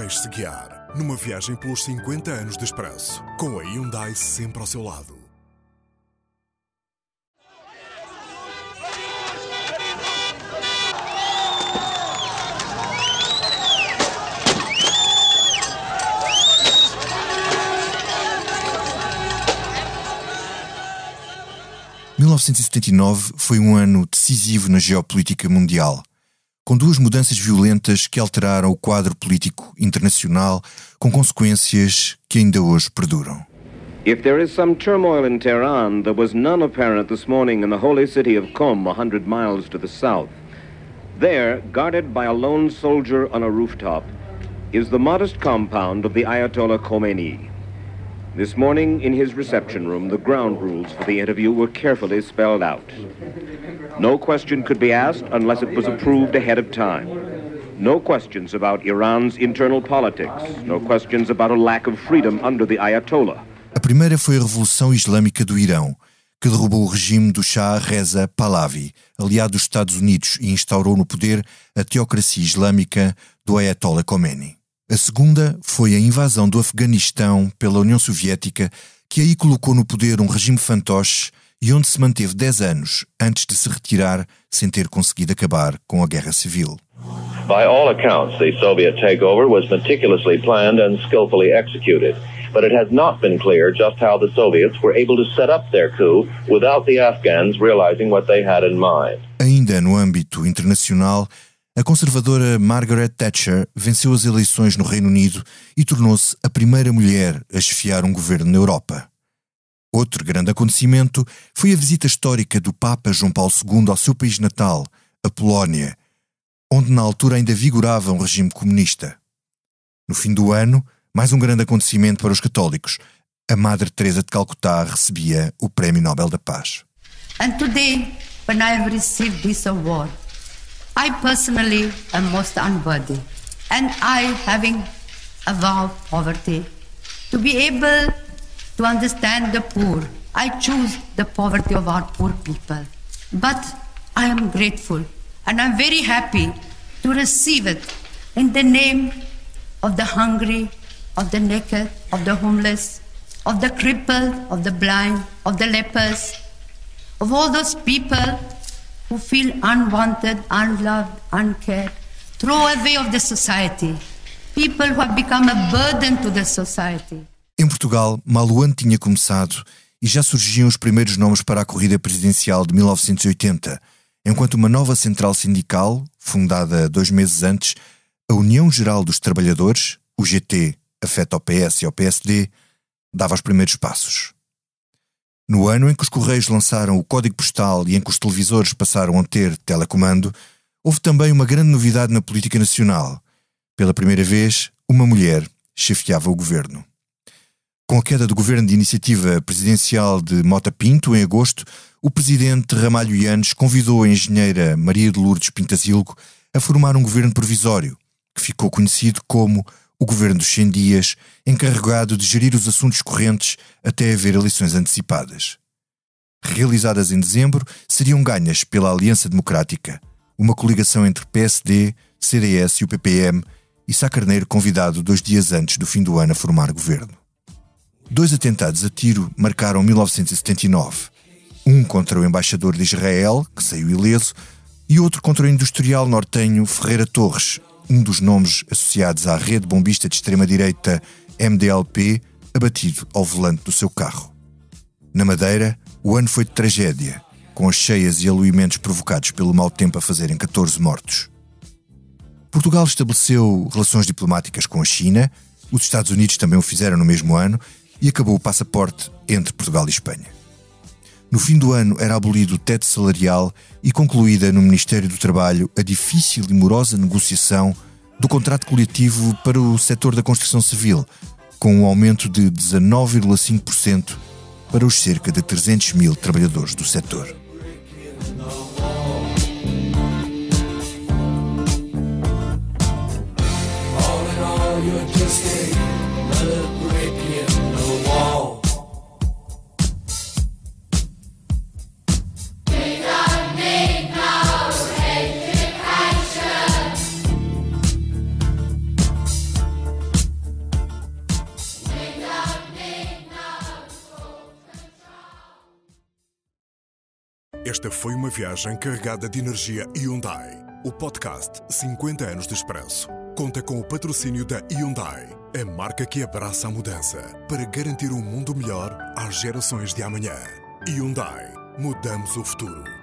Deixe-se guiar numa viagem pelos 50 anos de expresso, com a Hyundai sempre ao seu lado. ...1979 foi um ano decisivo na geopolítica mundial com duas mudanças violentas que alteraram o quadro político internacional, com consequências que ainda hoje perduram. If there is some turmoil in Tehran, there was none apparent this morning in the holy city of Qom, a hundred miles to the south. There, guarded by a lone soldier on a rooftop, is the modest compound of the Ayatollah Khomeini. This morning, in his reception room, the ground rules for the interview were carefully spelled out. No question could be asked unless it was approved ahead of time. No questions about Iran's internal politics. No questions about a lack of freedom under the Ayatollah. A primeira foi a Revolução Islâmica do Irão, que derrubou o regime do Shah Reza Pahlavi, aliado dos Estados Unidos, e instaurou no poder a teocracia islâmica do Ayatollah Khomeini. A segunda foi a invasão do Afeganistão pela União Soviética, que aí colocou no poder um regime fantoche e onde se manteve 10 anos antes de se retirar sem ter conseguido acabar com a guerra civil. By all accounts, the Soviet takeover was meticulously planned and skillfully executed. But it has not been clear just how the Soviets were able to set up their coup without the Afghans realizing what they had in mind. Ainda no âmbito internacional, a conservadora Margaret Thatcher venceu as eleições no Reino Unido e tornou-se a primeira mulher a chefiar um governo na Europa. Outro grande acontecimento foi a visita histórica do Papa João Paulo II ao seu país natal, a Polónia, onde na altura ainda vigorava um regime comunista. No fim do ano, mais um grande acontecimento para os católicos. A Madre Teresa de Calcutá recebia o Prémio Nobel da Paz. And today, when I have received this award, I personally am most unworthy, and I, having avowed poverty, to be able to understand the poor, I choose the poverty of our poor people. But I am grateful, and I'm very happy to receive it in the name of the hungry, of the naked, of the homeless, of the crippled, of the blind, of the lepers, of all those people who feel unwanted, unloved, uncared, throwaway of the society, people who have become a burden to the society. Em Portugal, mal o ano tinha começado e já surgiam os primeiros nomes para a corrida presidencial de 1980, enquanto uma nova central sindical, fundada dois meses antes, a União Geral dos Trabalhadores, o GT, afeta ao PS e ao PSD, dava os primeiros passos. No ano em que os Correios lançaram o código postal e em que os televisores passaram a ter telecomando, houve também uma grande novidade na política nacional. Pela primeira vez, uma mulher chefiava o governo. Com a queda do governo de iniciativa presidencial de Mota Pinto, em agosto, o presidente Ramalho Yanes convidou a engenheira Maria de Lourdes Pintasilgo a formar um governo provisório, que ficou conhecido como o governo dos 100 dias, encarregado de gerir os assuntos correntes até haver eleições antecipadas. Realizadas em dezembro, seriam ganhas pela Aliança Democrática, uma coligação entre PSD, CDS e o PPM, e Sá Carneiro convidado dois dias antes do fim do ano a formar governo. Dois atentados a tiro marcaram 1979. Um contra o embaixador de Israel, que saiu ileso, e outro contra o industrial nortenho Ferreira Torres, um dos nomes associados à rede bombista de extrema-direita MDLP, abatido ao volante do seu carro. Na Madeira, o ano foi de tragédia, com as cheias e aluimentos provocados pelo mau tempo a fazerem 14 mortos. Portugal estabeleceu relações diplomáticas com a China, os Estados Unidos também o fizeram no mesmo ano, e acabou o passaporte entre Portugal e Espanha. No fim do ano era abolido o teto salarial e concluída no Ministério do Trabalho a difícil e morosa negociação do contrato coletivo para o setor da construção civil, com um aumento de 19,5% para os cerca de 300 mil trabalhadores do setor. All in all, esta foi uma viagem carregada de energia Hyundai. O podcast 50 anos de expresso conta com o patrocínio da Hyundai, a marca que abraça a mudança para garantir um mundo melhor às gerações de amanhã. Hyundai, mudamos o futuro.